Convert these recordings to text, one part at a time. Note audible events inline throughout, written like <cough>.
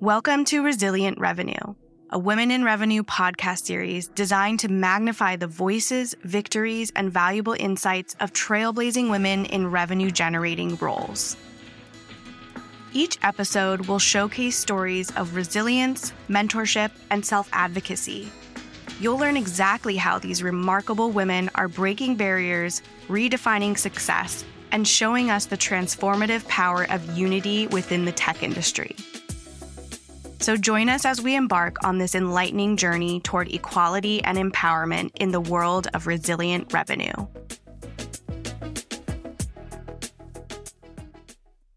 Welcome to Resilient Revenue, a Women in Revenue podcast series designed to magnify the voices, victories, and valuable insights of trailblazing women in revenue generating roles. Each episode will showcase stories of resilience, mentorship, and self advocacy. You'll learn exactly how these remarkable women are breaking barriers, redefining success, and showing us the transformative power of unity within the tech industry. So join us as we embark on this enlightening journey toward equality and empowerment in the world of resilient revenue.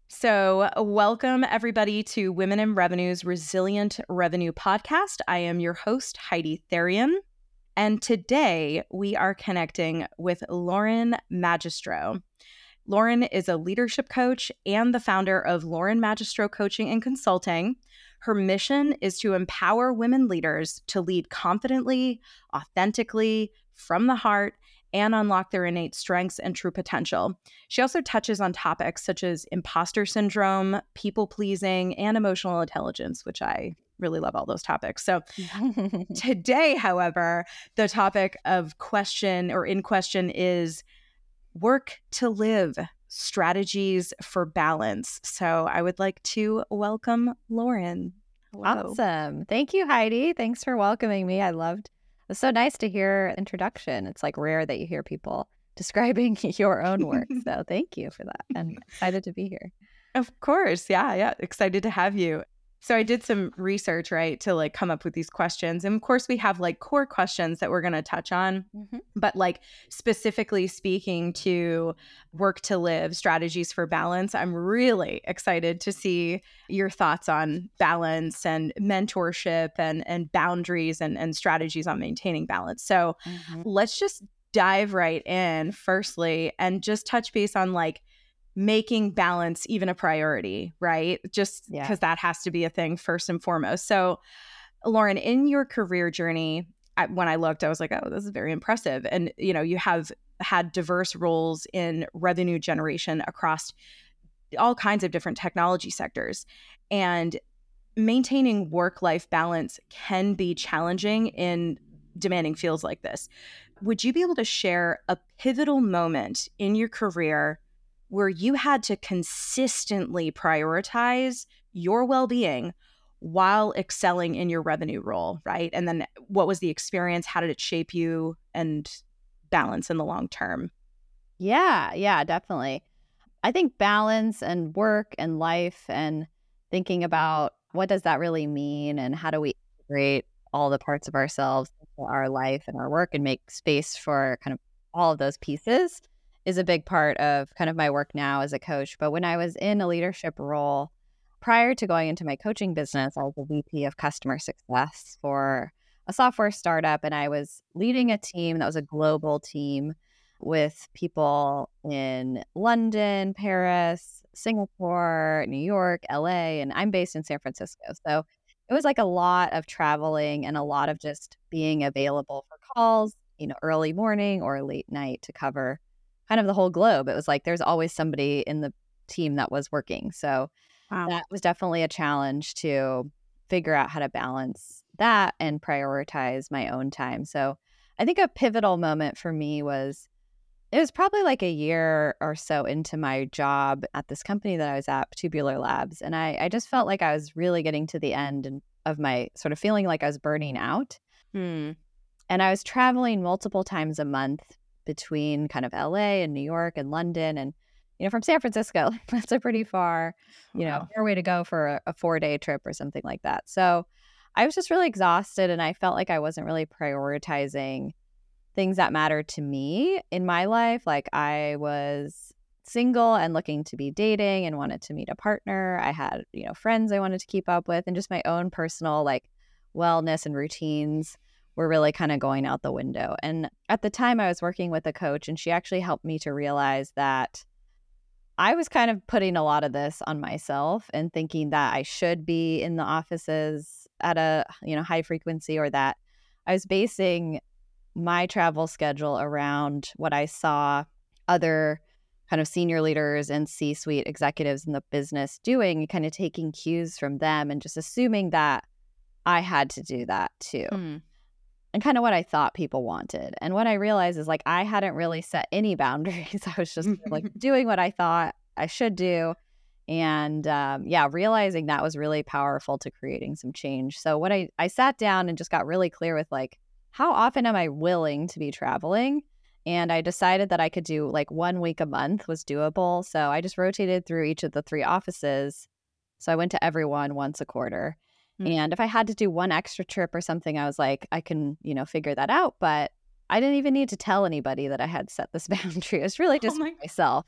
So, welcome everybody to Women in Revenue's Resilient Revenue podcast. I am your host, Heidi Therian. And today we are connecting with Lauren Magistro. Lauren is a leadership coach and the founder of Lauren Magistro Coaching and Consulting. Her mission is to empower women leaders to lead confidently, authentically, from the heart, and unlock their innate strengths and true potential. She also touches on topics such as imposter syndrome, people pleasing, and emotional intelligence, which I really love all those topics. So <laughs> today, however, the topic of question or in question is work to live strategies for balance. So I would like to welcome Lauren. Hello. Awesome. Thank you, Heidi. Thanks for welcoming me. I loved it's so nice to hear introduction. It's like rare that you hear people <laughs> describing your own work. <laughs> So thank you for that. And excited to be here. Of course. Yeah. Yeah. Excited to have you. So I did some research, right, to like come up with these questions. And of course, we have like core questions that we're going to touch on. Mm-hmm. But like specifically speaking to work to live strategies for balance, I'm really excited to see your thoughts on balance and mentorship and and boundaries and, and strategies on maintaining balance. So mm-hmm. let's just dive right in firstly and just touch base on like making balance even a priority, right? Just because yeah. that has to be a thing first and foremost. So, Lauren, in your career journey, when I looked, I was like, oh, this is very impressive. And, you know, you have had diverse roles in revenue generation across all kinds of different technology sectors. And maintaining work life balance can be challenging in demanding fields like this. Would you be able to share a pivotal moment in your career where you had to consistently prioritize your well being while excelling in your revenue role, right? And then what was the experience? How did it shape you and balance in the long term? Yeah, yeah, definitely. I think balance and work and life and thinking about what does that really mean and how do we integrate all the parts of ourselves our life and our work and make space for kind of all of those pieces is a big part of kind of my work now as a coach. But when I was in a leadership role, prior to going into my coaching business, I was a VP of customer success for a software startup. And I was leading a team that was a global team with people in London, Paris, Singapore, New York, LA, and I'm based in San Francisco. So it was like a lot of traveling and a lot of just being available for calls, you know, early morning or late night to cover kind of the whole globe. It was like there's always somebody in the team that was working. So wow. that was definitely a challenge to figure out how to balance that and prioritize my own time. So I think a pivotal moment for me was it was probably like a year or so into my job at this company that I was at, Tubular Labs. And I, I just felt like I was really getting to the end of my sort of feeling like I was burning out. Hmm. And I was traveling multiple times a month between kind of LA and New York and London and you know from San Francisco <laughs> that's a pretty far you wow. know far way to go for a, a 4 day trip or something like that. So I was just really exhausted and I felt like I wasn't really prioritizing things that matter to me in my life. Like I was single and looking to be dating and wanted to meet a partner. I had you know friends I wanted to keep up with and just my own personal like wellness and routines were really kind of going out the window. And at the time, I was working with a coach, and she actually helped me to realize that I was kind of putting a lot of this on myself and thinking that I should be in the offices at a you know high frequency or that I was basing my travel schedule around what I saw other kind of senior leaders and C suite executives in the business doing, kind of taking cues from them and just assuming that I had to do that too. Mm. And kind of what I thought people wanted. And what I realized is like I hadn't really set any <laughs> boundaries. I was just like <laughs> doing what I thought I should do. And um, yeah, realizing that was really powerful to creating some change. So what I I sat down and just got really clear with like how often am I willing to be traveling? And I decided that I could do like one week a month was doable. So I just rotated through each of the three offices. So I went to everyone once a quarter. Mm-hmm. And if I had to do one extra trip or something, I was like, I can, you know, figure that out. But I didn't even need to tell anybody that I had set this <laughs> boundary. It was really oh just oh my- myself.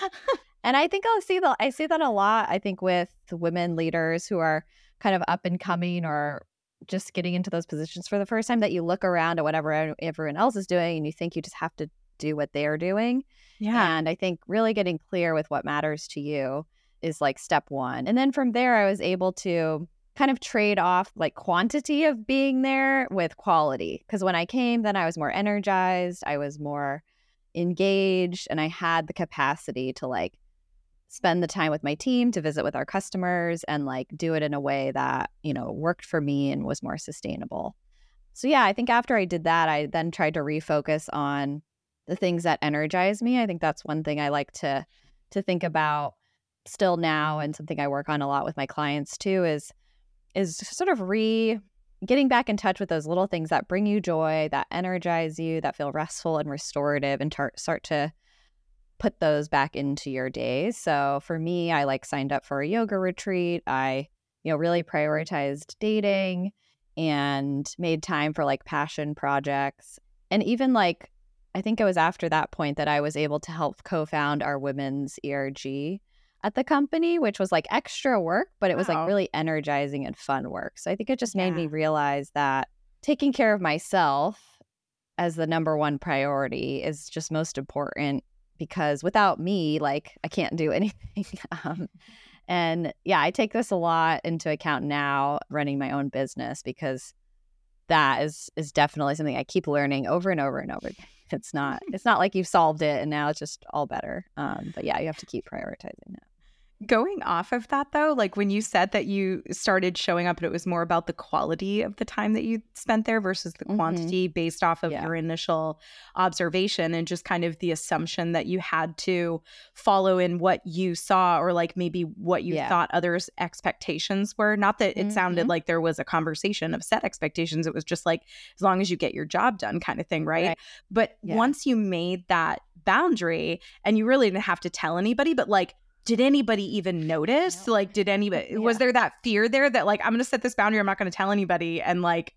<laughs> and I think I'll see that I see that a lot. I think with women leaders who are kind of up and coming or just getting into those positions for the first time that you look around at whatever everyone else is doing and you think you just have to do what they're doing. Yeah. And I think really getting clear with what matters to you is like step one. And then from there, I was able to kind of trade off like quantity of being there with quality. Because when I came, then I was more energized, I was more engaged, and I had the capacity to like spend the time with my team to visit with our customers and like do it in a way that, you know, worked for me and was more sustainable. So yeah, I think after I did that, I then tried to refocus on the things that energize me. I think that's one thing I like to to think about still now and something I work on a lot with my clients too is is sort of re getting back in touch with those little things that bring you joy, that energize you, that feel restful and restorative and tar- start to put those back into your days. So for me, I like signed up for a yoga retreat. I, you know, really prioritized dating and made time for like passion projects. And even like, I think it was after that point that I was able to help co found our women's ERG at the company, which was like extra work, but it was wow. like really energizing and fun work. So I think it just yeah. made me realize that taking care of myself as the number one priority is just most important because without me, like I can't do <laughs> anything. um, and yeah, I take this a lot into account now running my own business because that is is definitely something I keep learning over and over and over again. It's not <laughs> it's not like you've solved it and now it's just all better. Um, but yeah, you have to keep prioritizing that. Going off of that though, like when you said that you started showing up and it was more about the quality of the time that you spent there versus the mm-hmm. quantity based off of yeah. your initial observation and just kind of the assumption that you had to follow in what you saw or like maybe what you yeah. thought others' expectations were. Not that it mm-hmm. sounded like there was a conversation of set expectations. It was just like as long as you get your job done kind of thing, right? right. But yeah. once you made that boundary and you really didn't have to tell anybody, but like did anybody even notice? No. Like, did anybody, <laughs> yeah. was there that fear there that, like, I'm going to set this boundary, I'm not going to tell anybody and, like,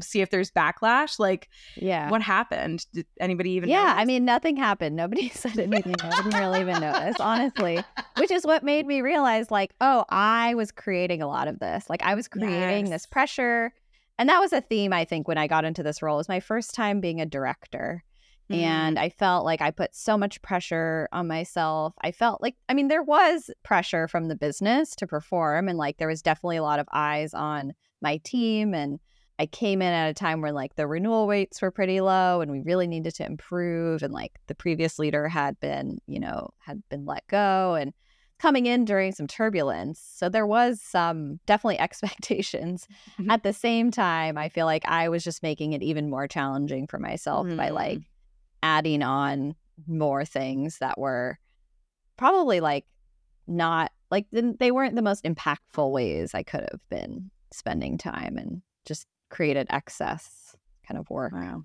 see if there's backlash? Like, yeah. What happened? Did anybody even Yeah. notice? I mean, nothing happened. Nobody <laughs> said anything. I didn't really even notice, honestly, which is what made me realize, like, oh, I was creating a lot of this. Like, I was creating yes. this pressure. And that was a theme, I think, when I got into this role. It was my first time being a director. And mm. I felt like I put so much pressure on myself. I felt like, I mean, there was pressure from the business to perform, and like there was definitely a lot of eyes on my team. And I came in at a time where like the renewal rates were pretty low and we really needed to improve. And like the previous leader had been, you know, had been let go and coming in during some turbulence. So there was some <laughs> definitely expectations. Mm-hmm. At the same time, I feel like I was just making it even more challenging for myself mm-hmm. by like mm adding on more things that were probably like not like they weren't the most impactful ways I could have been spending time and just created excess kind of work. Wow.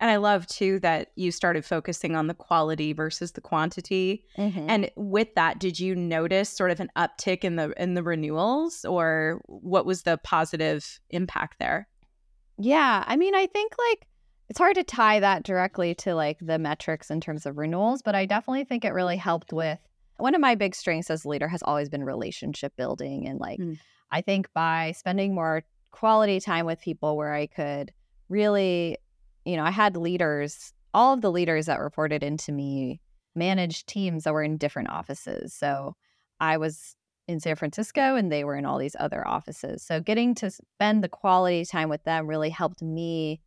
And I love too that you started focusing on the quality versus the quantity. Mm-hmm. And with that, did you notice sort of an uptick in the in the renewals or what was the positive impact there? Yeah, I mean, I think like it's hard to tie that directly to like the metrics in terms of renewals, but I definitely think it really helped with one of my big strengths as a leader has always been relationship building. And like, mm. I think by spending more quality time with people where I could really, you know, I had leaders, all of the leaders that reported into me managed teams that were in different offices. So I was in San Francisco and they were in all these other offices. So getting to spend the quality time with them really helped me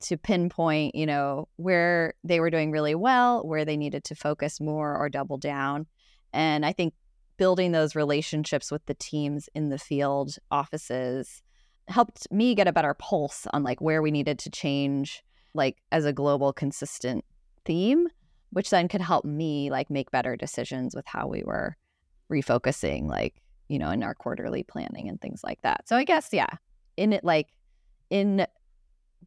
to pinpoint, you know, where they were doing really well, where they needed to focus more or double down. And I think building those relationships with the teams in the field offices helped me get a better pulse on like where we needed to change like as a global consistent theme which then could help me like make better decisions with how we were refocusing like you know in our quarterly planning and things like that so i guess yeah in it like in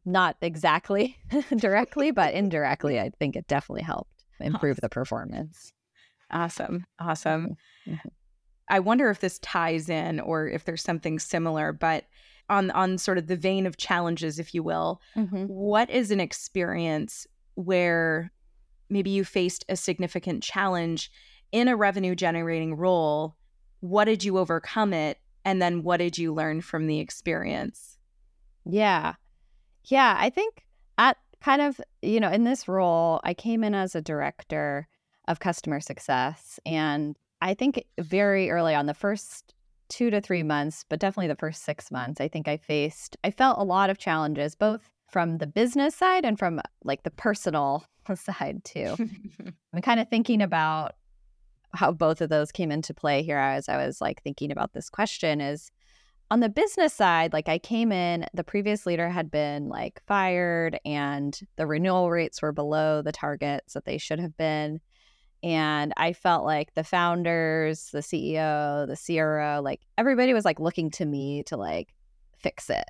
not exactly <laughs> directly but <laughs> indirectly i think it definitely helped improve awesome. the performance awesome awesome mm-hmm. mm-hmm. i wonder if this ties in or if there's something similar but on on sort of the vein of challenges if you will mm-hmm. what is an experience where maybe you faced a significant challenge in a revenue generating role what did you overcome it and then what did you learn from the experience yeah yeah i think at kind of you know in this role i came in as a director of customer success and i think very early on the first two to three months, but definitely the first six months, I think I faced, I felt a lot of challenges, both from the business side and from like the personal <laughs> side too. <laughs> I'm kind of thinking about how both of those came into play here as I was like thinking about this question is on the business side, like I came in, the previous leader had been like fired and the renewal rates were below the targets that they should have been. And I felt like the founders, the CEO, the CRO, like everybody was like looking to me to like fix it.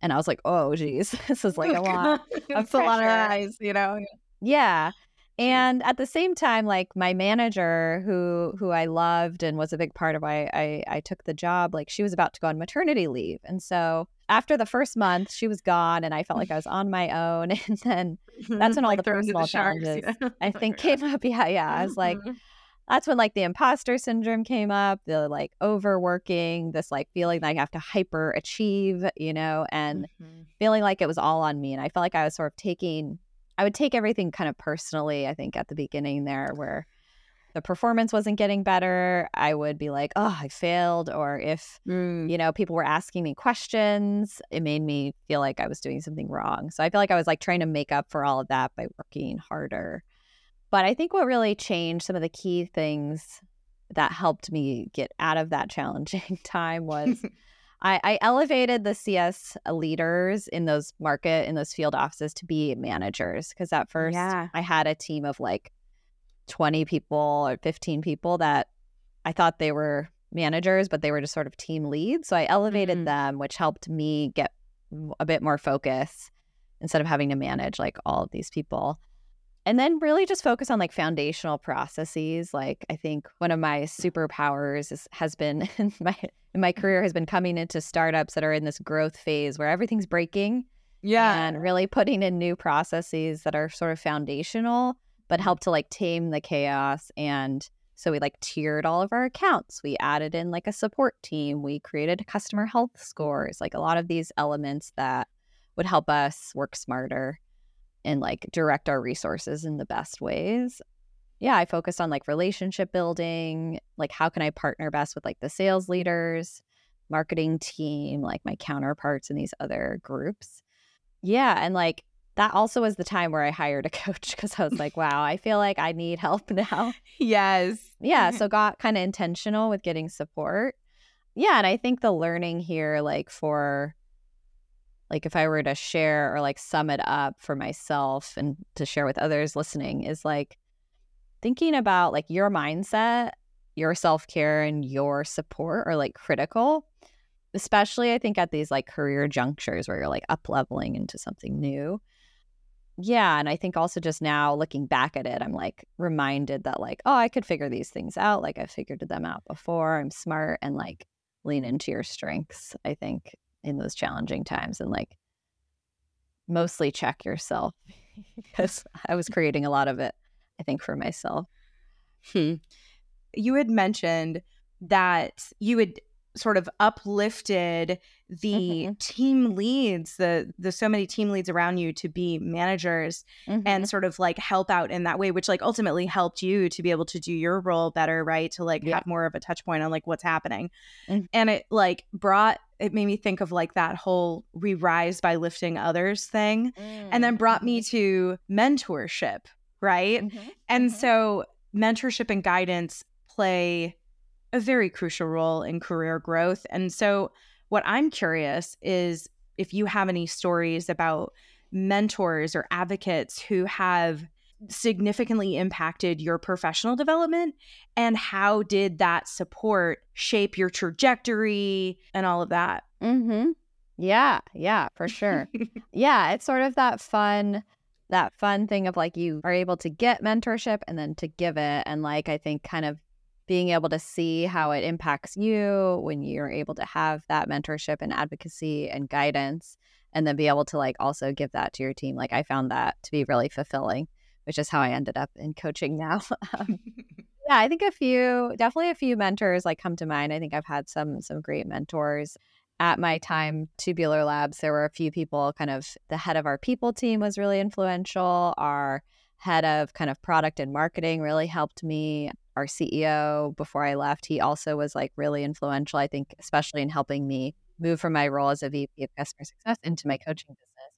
And I was like, oh, geez, <laughs> this is like a lot. That's <laughs> a lot of eyes, you know? Yeah. And at the same time, like my manager, who who I loved and was a big part of why I, I took the job, like she was about to go on maternity leave. And so after the first month, she was gone and I felt like I was <laughs> on my own. <laughs> And then that's when all like the personal the challenges <laughs> yeah. I think came up. Yeah, yeah. I was like, mm-hmm. that's when like the imposter syndrome came up, the like overworking, this like feeling that I have to hyper achieve, you know, and mm-hmm. feeling like it was all on me. And I felt like I was sort of taking I would take everything kind of personally, I think, at the beginning there, where the performance wasn't getting better, I would be like, oh, I failed. Or if, mm. you know, people were asking me questions, it made me feel like I was doing something wrong. So I feel like I was like trying to make up for all of that by working harder. But I think what really changed some of the key things that helped me get out of that challenging <laughs> time was <laughs> I, I elevated the CS leaders in those market in those field offices to be managers because at first yeah. I had a team of like 20 people or 15 people that I thought they were managers, but they were just sort of team leads. So I elevated mm-hmm. them, which helped me get a bit more focus instead of having to manage like all of these people and then really just focus on like foundational processes like i think one of my superpowers is, has been in <laughs> my in my career has been coming into startups that are in this growth phase where everything's breaking yeah. and really putting in new processes that are sort of foundational but mm-hmm. help to like tame the chaos. And so we like tiered all of our accounts. We added in like a support team. We created customer health scores like a lot of these elements that would help us work smarter and like direct our resources in the best ways. Yeah, I focused on like relationship building, like how can I partner best with like the sales leaders, marketing team, like my counterparts in these other groups. Yeah, and like that also was the time where I hired a <laughs> coach because I was like, wow, I feel like I need help <laughs> now. <laughs> Yes. Yeah. So got kind of intentional with getting support. Yeah. And I think the learning here, like for like if I were to share or like sum it up for myself and to share with others listening is like thinking about like your mindset, your self-care and your support are like critical. Especially I think at these like career junctures where you're like up leveling into something new. Yeah, and I think also just now looking back at it, I'm like reminded that like, oh, I could figure these things out. Like I figured them out before. I'm smart and like lean into your strengths, I think in those challenging times and like mostly check yourself <laughs> because I was creating a lot of it, I think, for myself. Hmm. You had mentioned that you had sort of uplifted the mm-hmm. team leads the the so many team leads around you to be managers mm-hmm. and sort of like help out in that way which like ultimately helped you to be able to do your role better right to like yeah. have more of a touch point on like what's happening mm-hmm. and it like brought it made me think of like that whole we rise by lifting others thing mm. and then brought me mm-hmm. to mentorship right mm-hmm. and mm-hmm. so mentorship and guidance play a very crucial role in career growth and so what i'm curious is if you have any stories about mentors or advocates who have significantly impacted your professional development and how did that support shape your trajectory and all of that mhm yeah yeah for sure <laughs> yeah it's sort of that fun that fun thing of like you are able to get mentorship and then to give it and like i think kind of being able to see how it impacts you when you're able to have that mentorship and advocacy and guidance and then be able to like also give that to your team like i found that to be really fulfilling which is how I ended up in coaching now. <laughs> um, <laughs> yeah, I think a few, definitely a few mentors like come to mind. I think I've had some some great mentors at my time tubular labs there were a few people kind of the head of our people team was really influential our head of kind of product and marketing really helped me our ceo before i left he also was like really influential i think especially in helping me move from my role as a vp of customer success into my coaching business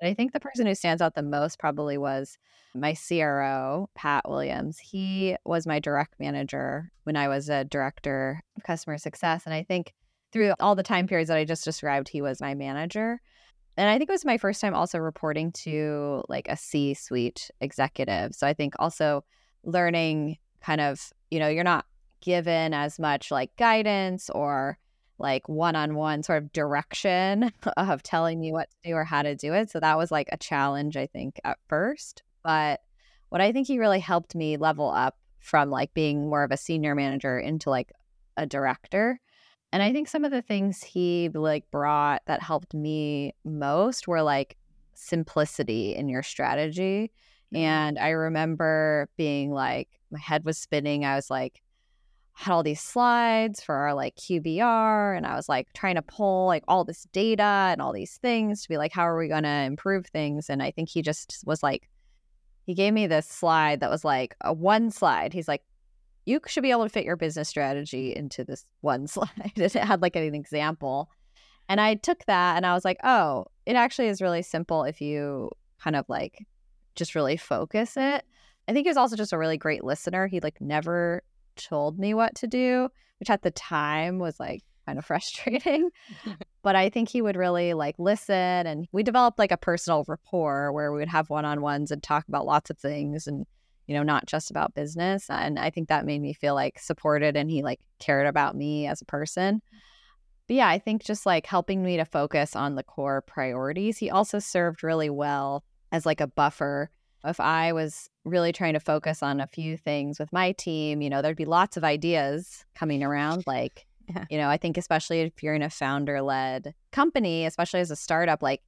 But I think the person who stands out the most probably was my CRO, Pat Williams. He was my direct manager when I was a director of customer success. And I think through all the time periods that I just described, he was my manager. And I think it was my first time also reporting to like a C suite executive. So I think also learning kind of, you know, you're not given as much like guidance or like one-on-one sort of direction <laughs> of telling you what to do or how to do it. So that was like a challenge I think at first, but what I think he really helped me level up from like being more of a senior manager into like a director. And I think some of the things he like brought that helped me most were like simplicity in your strategy. Mm-hmm. And I remember being like my head was spinning. I was like had all these slides for our like QBR and I was like trying to pull like all this data and all these things to be like how are we going to improve things and I think he just was like he gave me this slide that was like a one slide he's like you should be able to fit your business strategy into this <laughs> one slide. <laughs> It had like an example. And I took that and I was like oh it actually is really simple if you kind of like just really focus it. I think he was also just a really great listener. He like never told me what to do, which at the time was like kind of <laughs> frustrating. but I think he would really like listen and we developed like a personal rapport where we would have one-on-ones and talk about lots of things and you know not just about business and I think that made me feel like supported and he like cared about me as a person. Mm. But yeah, I think just like helping me to focus on the core priorities. He also served really well as like a buffer if I was really trying to focus on a few things with my team, you know, there'd be lots of ideas coming around. Like, <laughs> yeah. you know, I think especially if you're in a founder led company, especially as a startup, like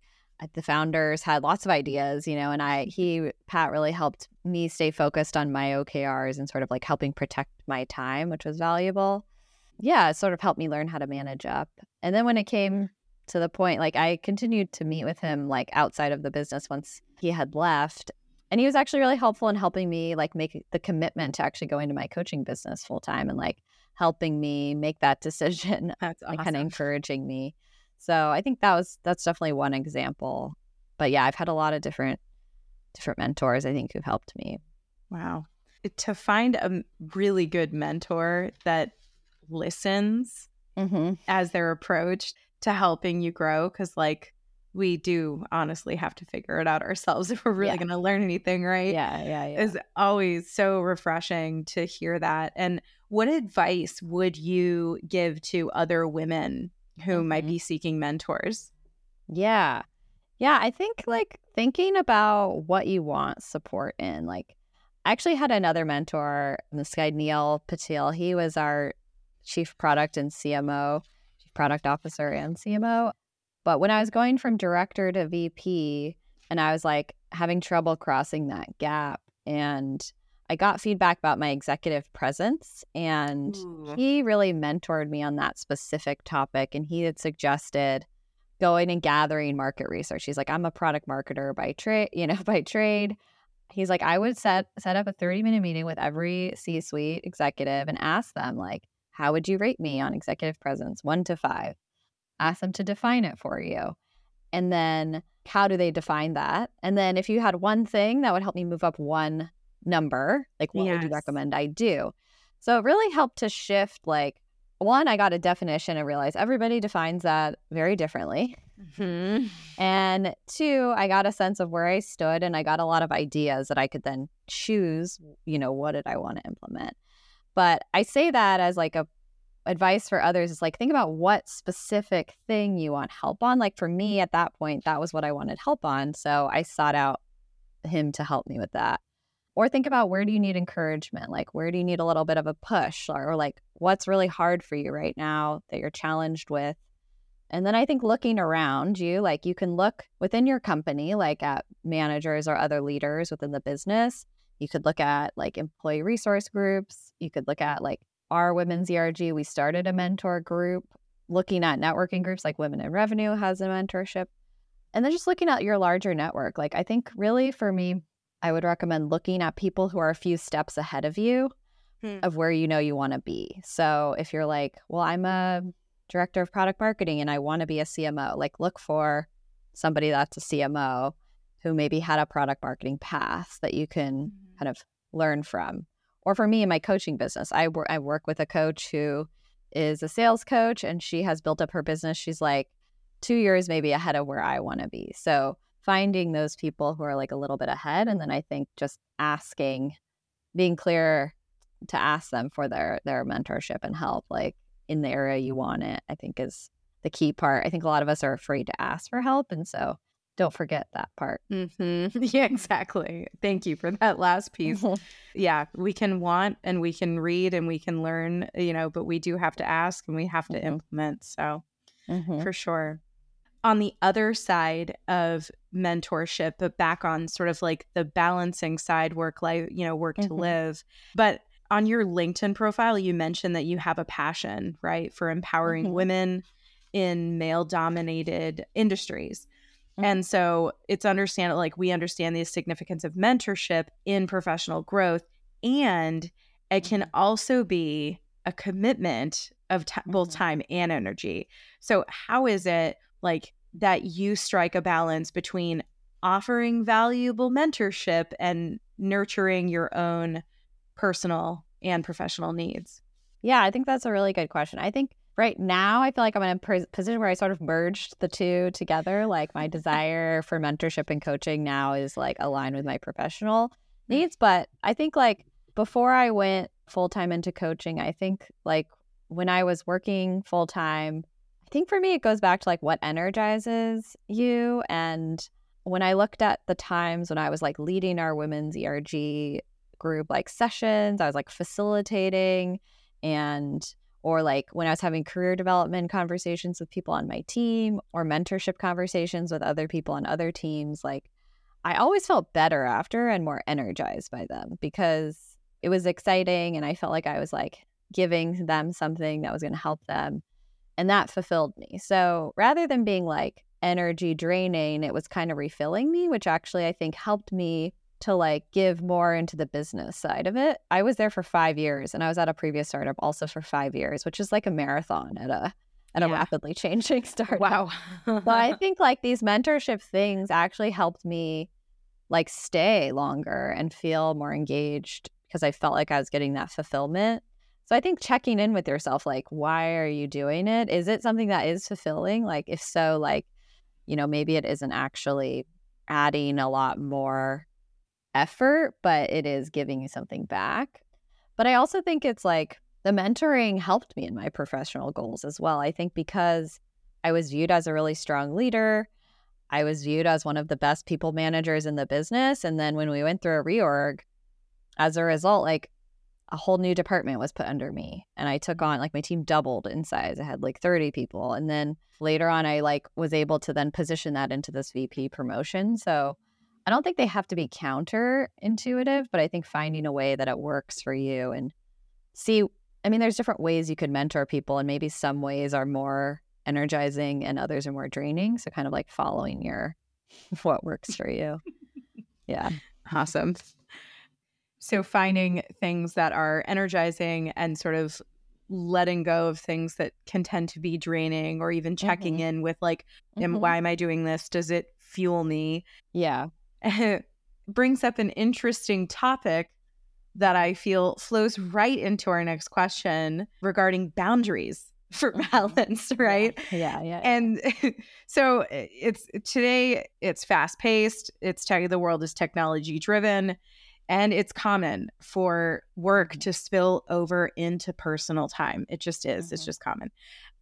the founders had lots of ideas, you know, and I, he, Pat really helped me stay focused on my OKRs and sort of like helping protect my time, which was valuable. Yeah, it sort of helped me learn how to manage up. And then when it came to the point, like I continued to meet with him like outside of the business once he had left and he was actually really helpful in helping me like make the commitment to actually go into my coaching business full time and like helping me make that <laughs> decision that's awesome. and kind of encouraging me so i think that was that's definitely one example but yeah i've had a lot of different different mentors i think who've helped me wow to find a really good mentor that listens mm-hmm. as their approach to helping you grow because like we do honestly have to figure it out ourselves <laughs> if we're really yeah. going to learn anything, right? Yeah, yeah, yeah. It's always so refreshing to hear that. And what advice would you give to other women who mm-hmm. might be seeking mentors? Yeah. Yeah, I think like thinking about what you want support in. Like, I actually had another mentor, this guy, Neil Patil. He was our chief product and CMO, chief product officer and CMO. But when I was going from director to VP and I was like having trouble crossing that gap and I got feedback about my executive presence and Ooh. he really mentored me on that specific topic and he had suggested going and gathering market research. He's like I'm a product marketer by trade, <laughs> you know, by trade. He's like I would set set up a 30-minute meeting with every C-suite executive and ask them like how would you rate me on executive presence 1 to 5? ask them to define it for you. And then how do they define that? And then if you had one thing that would help me move up one number, like what yes. would you recommend I do? So it really helped to shift like one, I got a definition and realized everybody defines that very differently. Mm-hmm. And two, I got a sense of where I stood and I got a lot of ideas that I could then choose, you know, what did I want to implement. But I say that as like a advice for others is like think about what specific thing you want help on. Like for me at that point, that was what I wanted help on. So I sought out him to help me with that. Or think about where do you need encouragement? Like where do you need a little bit of a push or, or like what's really hard for you right now that you're challenged with? And then I think looking around you, like you can look within your company, like at managers or other leaders within the business. You could look at like employee resource groups. You could look at like our women's ERG. We started a mentor group looking at networking groups like Women in Revenue has a mentorship. And then just looking at your larger network. Like I think really for me, I would recommend looking at people who are a few steps ahead of you hmm. of where you know you want to be. So if you're like, well, I'm a director of product marketing and I want to be a CMO, like look for somebody that's a CMO who maybe had a product marketing path that you can mm-hmm. kind of learn from. Or for me in my coaching business, I, wor- I work with a coach who is a sales coach and she has built up her business. She's like two years maybe ahead of where I want to be. So finding those people who are like a little bit ahead. And then I think just asking, being clear to ask them for their their mentorship and help. Like in the area you want it, I think is the key part. I think a lot of us are afraid to ask for help. And so don't forget that part. Mm-hmm. <laughs> Yeah, exactly. Thank you for that last <laughs> piece. Yeah, we can want and we can read and we can learn, you know, but we do have to ask and we have to mm-hmm. implement. So, mm-hmm. for sure. On the other side of mentorship, but back on sort of like the balancing side, work life, you know, work to mm-hmm. live. But on your LinkedIn profile, you mentioned that you have a passion, right, for empowering mm-hmm. women in male dominated industries. Mm-hmm. And so it's understand like we understand the significance of mentorship in professional growth and it can mm-hmm. also be a commitment of t- both mm-hmm. time and energy. So how is it like that you strike a balance between offering valuable mentorship and nurturing your own personal and professional needs? Yeah, I think that's a really good question. I think right now I feel like I'm in a position where I sort of merged the two together. Like my <laughs> desire for mentorship and coaching now is like aligned with my professional mm. needs. But I think like before I went full time into coaching, I think like when I was working full time, think for me it goes back to like what energizes you. And when I looked at the times when I was like leading our women's ERG group like sessions. I was like facilitating and or like when I was having career development conversations with people on my team or mentorship conversations with other people on other teams, like I always felt better after and more energized by them because it was exciting and I felt like I was like giving them something that was going to help them. And that fulfilled me. So rather than being like energy draining, it was kind of refilling me, which actually I think helped me to like give more into the business side of it. I was there for five years and I was at a previous startup also for five years, which is like a marathon at a at yeah. a rapidly <laughs> changing startup. Wow. but I <laughs> think like these mentorship things actually helped me like stay longer and feel more engaged because I felt like I was getting that fulfillment. So I think checking in with yourself, like, why are you doing it? Is it something that is fulfilling? Like, if so, like, you know, maybe it isn't actually adding a lot more effort, but it is giving you something back. But I also think it's like the mentoring helped me in my professional goals as well. I think because I was viewed as a really strong leader, I was viewed as one of the best people managers in the business. And then when we went through a reorg, as a result, like a whole new department was put under me and I took mm-hmm. on like my team doubled in size. I had like 30 people. And then later on I like was able to then position that into this VP promotion. So I don't think they have to be counterintuitive, but I think finding a way that it works for you and see, I mean, there's different ways you could mentor people, and maybe some ways are more energizing and others are more draining. So, kind of like following your <laughs> what works for you. Yeah. <laughs> Awesome. So, finding things that are energizing and sort of letting go of things that can tend to be draining or even checking Mhm. in with like am, Mhm. why am i doing this does it fuel me Yeah. <laughs> brings up an interesting topic that i feel flows right into our next question regarding boundaries <laughs> for Mhm. balance <laughs> right Yeah. Yeah. yeah. and so it's today it's fast paced it's tech the world is technology driven and it's common for work Mhm. to spill over into personal time it just is it's Mhm. just common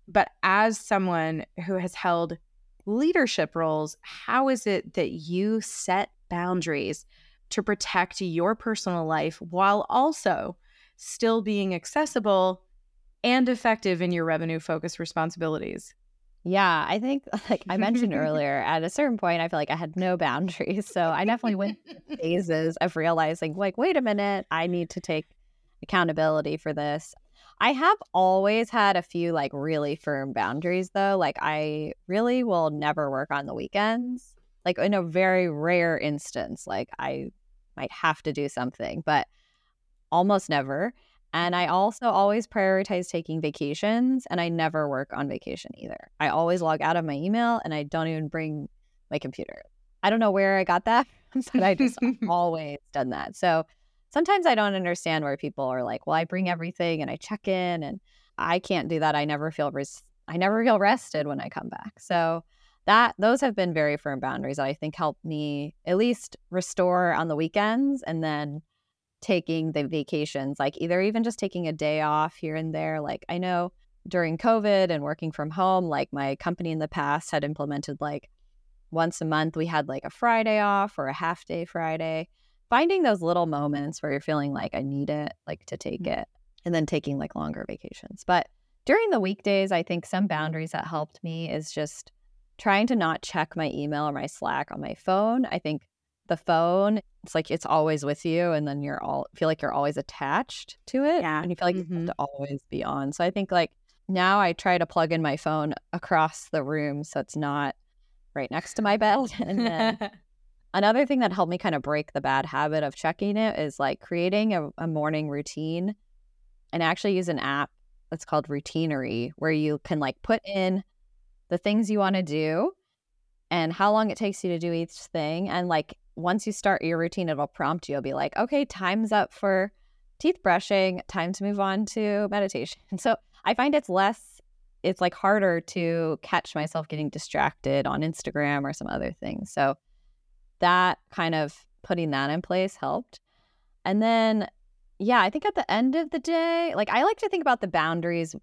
but as someone who has held leadership roles how is it that you set boundaries to protect your personal life while also still being accessible and effective in your revenue focused responsibilities Yeah, I think <laughs> like I mentioned <laughs> earlier, at a certain point, I feel like I had no boundaries. So I definitely went phases of realizing, like, wait a minute, I need to take accountability for this. I have always had a few like really firm boundaries though. Like I really will never work on the weekends. Like in a very rare instance, like I might have to do something, but almost never. And I also always prioritize taking vacations and I never work on vacation either. I always log out of my email and I don't even bring my computer. I don't know where I got that, <laughs> but I just <laughs> always done that. So sometimes I don't understand where people are like, "Well, I bring everything and I check in and I can't do that. I never feel res- I never feel rested when I come back." So that those have been very firm boundaries that I think help me at least restore on the weekends and then taking the vacations, like either even just taking a day off here and there. Like I know during COVID and working from home, like my company in the past had implemented like once a month we had like a Friday off or a half day Friday. Finding those little moments where you're feeling like I need it, like to take Mhm. it, and then taking like longer vacations. But during the weekdays, I think some boundaries that helped me is just trying to not check my email or my Slack on my phone. I think the phone, it's like it's always with you, and then you're all feel like you're always attached to it, Yeah. and you feel like you Mhm. have to always be on. So I think like now I try to plug in my phone across the room so it's not right next to my bed, <laughs> and then <laughs> another thing that helped me kind of break the bad habit of checking it is like creating a, a morning routine and I actually use an app that's called Routinery where you can like put in the things you want to do and how long it takes you to do each thing. And like once you start your routine, it'll prompt you. It'll be like, okay, time's up for teeth brushing, time to move on to meditation. <laughs> So I find it's less, it's like harder to catch myself getting distracted on Instagram or some other things. So that kind of putting that in place helped. And then, yeah, I think at the end of the day, like I like to think about the boundaries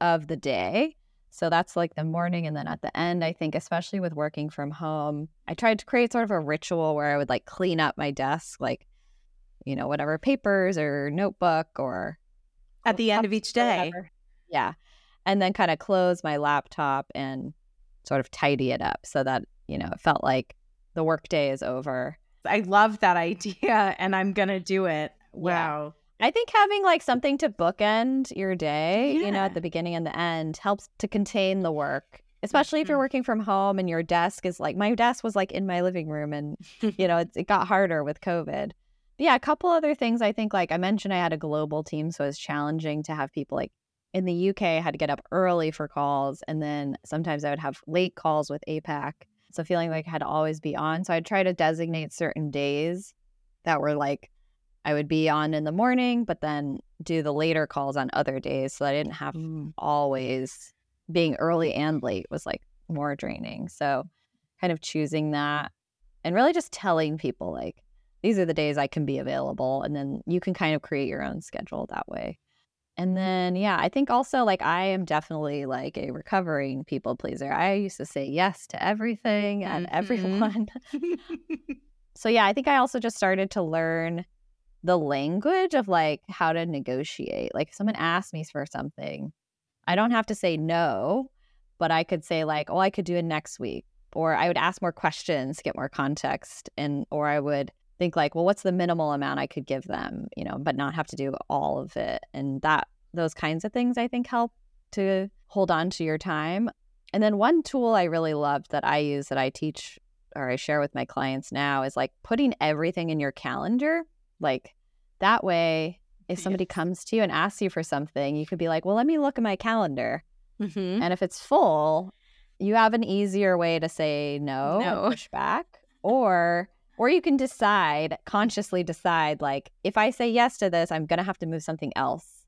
of the day. So that's like the morning. And then at the end, I think, especially with working from home, I tried to create sort of a ritual where I would like clean up my desk, like, you know, whatever papers or notebook or At the end of each day. Yeah. And then kind of close my laptop and sort of tidy it up so that, you know, it felt like the workday is over. I love that idea and I'm going to do it. Wow. I think having like something to bookend your day, you know, at the beginning and the end helps to contain the work, especially if you're Mhm. working from home and your desk is like my desk was like in my living room and, you know, it, it got harder with COVID. But yeah, a couple other things I think, like I mentioned, I had a global team, so it's challenging to have people like in the UK, I had to get up early for calls. And then sometimes I would have late calls with APAC. So feeling like I had to always be on. So I'd try to designate certain days that were like, I would be on in the morning, but then do the later calls on other days. So I didn't have Mm. always being early and late was like more draining. So kind of choosing that and really just telling people like, these are the days I can be available. And then you can kind of create your own schedule that way. And then, yeah, I think also like I am definitely like a recovering people pleaser. I used to say yes to everything and Mhm. everyone. <laughs> so, yeah, I think I also just started to learn the language of like how to negotiate. Like, if someone asks me for something, I don't have to say no, but I could say, like, oh, I could do it next week. Or I would ask more questions to get more context. And, or I would think, like, well, what's the minimal amount I could give them, you know, but not have to do all of it. And that, those kinds of things I think help to hold on to your time. And then one tool I really loved that I use that I teach or I share with my clients now is like putting everything in your calendar. Like that way, if somebody yes. comes to you and asks you for something, you could be like, well, let me look at my calendar. Mm-hmm. And if it's full, you have an easier way to say no, no. push back, or or you can decide consciously decide like if I say yes to this, I'm gonna have to move something else.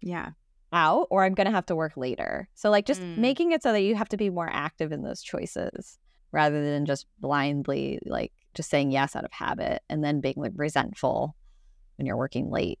Yeah. Out, or I'm gonna have to work later. So like just mm. making it so that you have to be more active in those choices rather than just blindly like just saying yes out of habit and then being like resentful when you're working late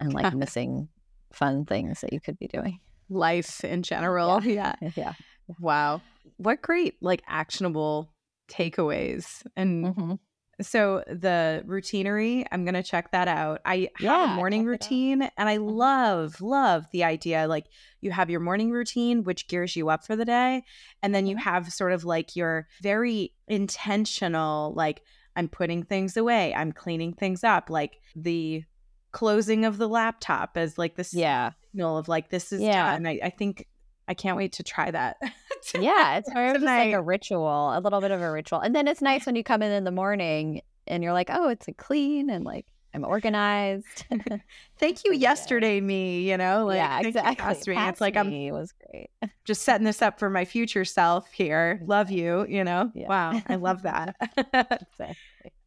and like <laughs> missing fun things that you could be doing. Life in general. Yeah. yeah. <laughs> yeah. Wow. What great like actionable takeaways. And mm-hmm. So the routinery, I'm going to check that out. I yeah, have a morning routine and I mm-hmm. love, love the idea. Like you have your morning routine, which gears you up for the day. And then you mm-hmm. have sort of like your very intentional, like, I'm putting things away, I'm cleaning things up, like the closing of the laptop as like this yeah signal of like this is yeah. done. I, I think I can't wait to try that. <laughs> yeah, it's more just like a ritual, a little bit of a ritual. And then it's nice when you come in in the morning and you're like, oh, it's like clean and like I'm organized. <laughs> thank you, yesterday me. You know, like yeah, exactly. Past me. Past it's like I'm it was great. Just setting this up for my future self here. Mm. Love you. You know, yeah. wow, I love that. <laughs> exactly.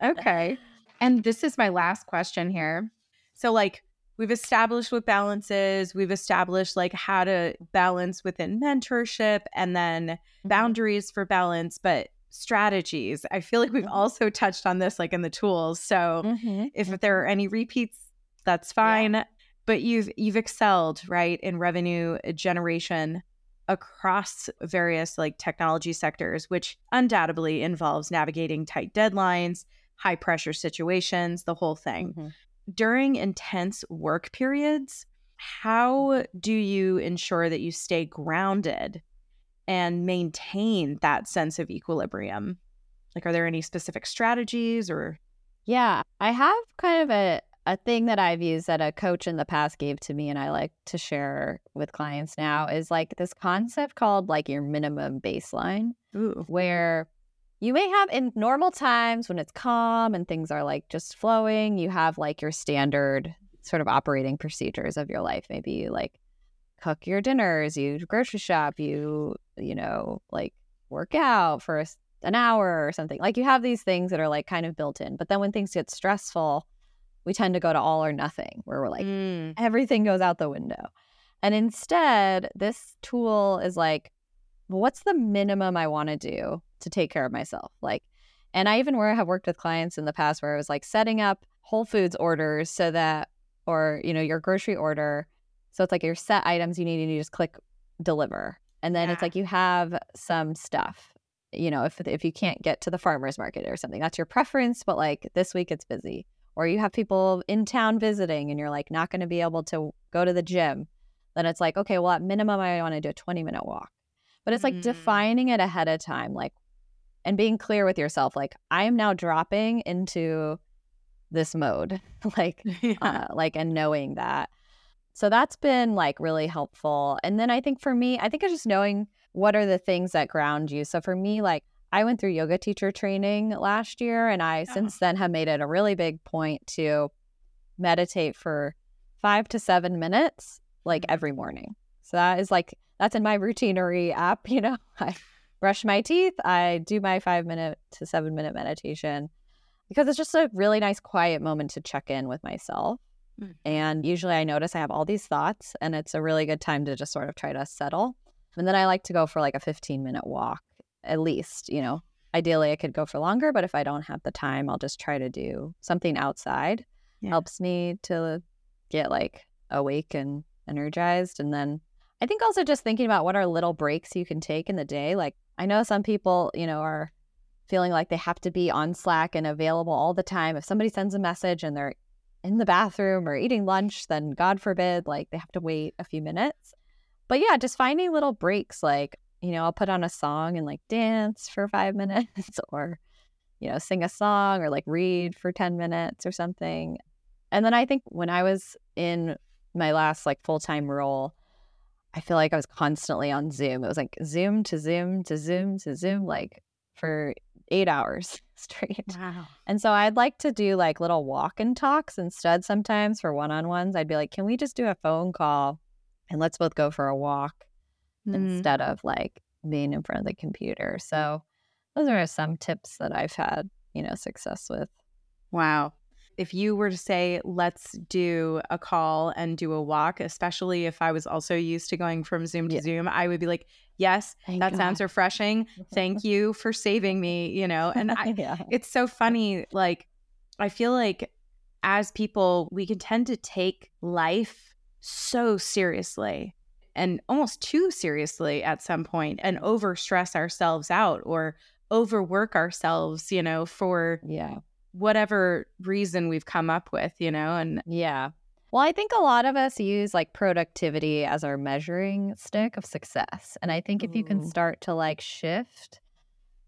Okay, and this is my last question here. So, like, we've established what balance is we've established like how to balance within mentorship and then mm-hmm. boundaries for balance but strategies i feel like we've mm-hmm. also touched on this like in the tools so mm-hmm. if there are any repeats that's fine yeah. but you've you've excelled right in revenue generation across various like technology sectors which undoubtedly involves navigating tight deadlines high pressure situations the whole thing mm-hmm during intense work periods, how mm-hmm. do you ensure that you stay grounded and maintain that sense of equilibrium? Like, are there any specific strategies or? Yeah, I have kind of a, a thing that I've used that a coach in the past gave to me and I like to share with clients now is like this concept called like your minimum baseline, Ooh. where you may have in normal times when it's calm and things are like just flowing, you have like your standard sort of operating procedures of your life. Maybe you like cook your dinners, you grocery shop, you, you know, like work out for an hour or something. Like you have these things that are like kind of built in. But then when things get stressful, we tend to go to all or nothing where we're like, mm. everything goes out the window. And instead, this tool is like, what's the minimum I want to do to take care of myself. Like, and I even where I have worked with clients in the past where I was like setting up Whole Foods orders so that, or, you know, your grocery order. So it's like your set items you need and you just click deliver. And then yeah. it's like you have some stuff, you know, if, if you can't get to the farmer's market or something, that's your preference. But like this week it's busy. Or you have people in town visiting and you're like not going to be able to go to the gym. Then it's like, okay, well, at minimum, I want to do a 20 minute walk. But it's like mm. defining it ahead of time. Like, and being clear with yourself like i am now dropping into this mode <laughs> like <laughs> yeah. uh, like and knowing that so that's been like really helpful and then i think for me i think it's just knowing what are the things that ground you so for me like i went through yoga teacher training last year and i oh. since then have made it a really big point to meditate for five to seven minutes like mm-hmm. every morning so that is like that's in my routinery app <laughs> you know i brush my teeth, I do my five minute to seven minute meditation because it's just a really nice, quiet moment to check in with myself. Mm. And usually I notice I have all these thoughts, and it's a really good time to just sort of try to settle. And then I like to go for like a 15 minute walk, at least, you know. Ideally, I could go for longer, but if I don't have the time, I'll just try to do something outside. Yeah. Helps me to get like awake and energized. And then I think also just thinking about what are little breaks you can take in the day. Like I know some people, you know, are feeling like they have to be on Slack and available all the time. If somebody sends a message and they're in the bathroom or eating lunch, then God forbid, like they have to wait a few minutes. But yeah, just finding little breaks like, you know, I'll put on a song and like dance for five <laughs> minutes or, you know, sing a song or like read for 10 minutes or something. And then I think when I was in my last like full time role, I feel like I was constantly on Zoom. It was like Zoom to Zoom to Zoom to Zoom, like for eight hours <laughs> straight. Wow. And so I'd like to do like little walk and talks instead sometimes for one on ones. I'd be like, can we just do a phone call and let's both go for a walk Mm. instead of like being in front of the computer? So those are some tips that I've had, you know, success with. Wow. If you were to say, let's do a call and do a walk, especially if I was also used to going from Zoom to Yeah. Zoom, I would be like, yes, Thank that sounds refreshing. Thank you for saving me, you know? And I, <laughs> yeah. it's so funny. Like, I feel like as people, we can tend to take life so seriously and almost too seriously at some point and over stress ourselves out or overwork ourselves, you know, for Yeah. Whatever reason we've come up with, you know? And Yeah. Well, I think a lot of us use like productivity as our measuring stick of success. And I think if you can start to like shift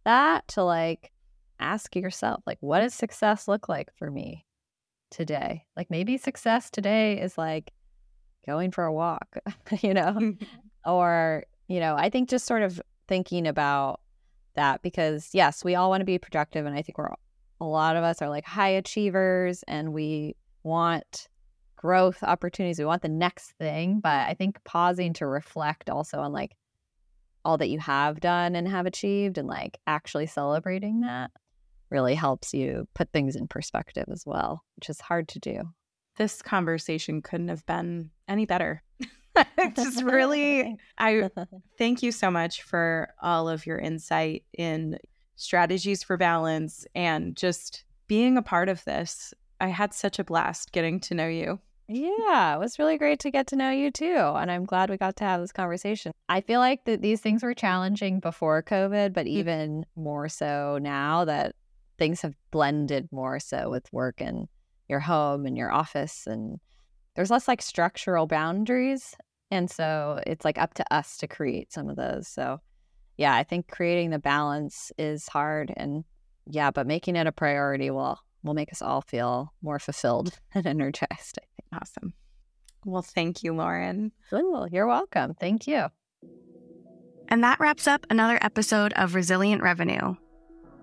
that to like ask yourself, like, what does success look like for me today? Like maybe success today is like going for a walk, <laughs> you know? <laughs> or, you know, I think just sort of thinking about that because, yes, we all want to be productive. And I think we're a lot of us are like high achievers and we want growth opportunities. We want the next thing. But I think pausing to reflect also on like all that you have done and have achieved and like actually celebrating that really helps you put things in perspective as well, which is hard to do. this conversation couldn't have been any better. <laughs> <laughs> Just really, I <laughs> thank you so much for all of your insight in strategies for balance and just being a part of this. I had such a blast getting to know you. Yeah, it was really great to get to know you too. And I'm glad we got to have this conversation. I feel like that these things were challenging before COVID, but mm. even more so now that things have blended more so with work and your home and your office. And there's less like structural boundaries. And so it's like up to us to create some of those. So, yeah, I think creating the balance is hard. And yeah, but making it a priority will will make us all feel more fulfilled <laughs> and energized. I think. Awesome. Well, thank you, Lauren. You're welcome. Thank you. And that wraps up another episode of Resilient Revenue.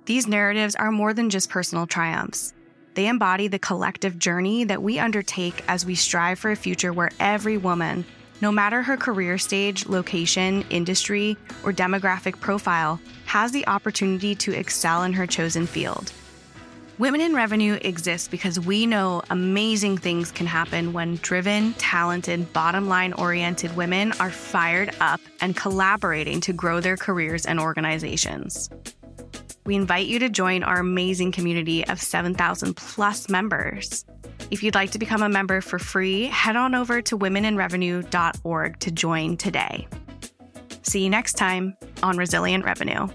These narratives are more than just personal triumphs. They embody the collective journey that we undertake as we strive for a future where every woman, no matter her career stage, location, industry, or demographic profile, has the opportunity to excel in her chosen field. Women in Revenue exists because we know amazing things can happen when driven, talented, bottom line oriented women are fired up and collaborating to grow their careers and organizations. We invite you to join our amazing community of 7,000 plus members. If you'd like to become a member for free, head on over to womeninrevenue.org to join today. See you next time on Resilient Revenue.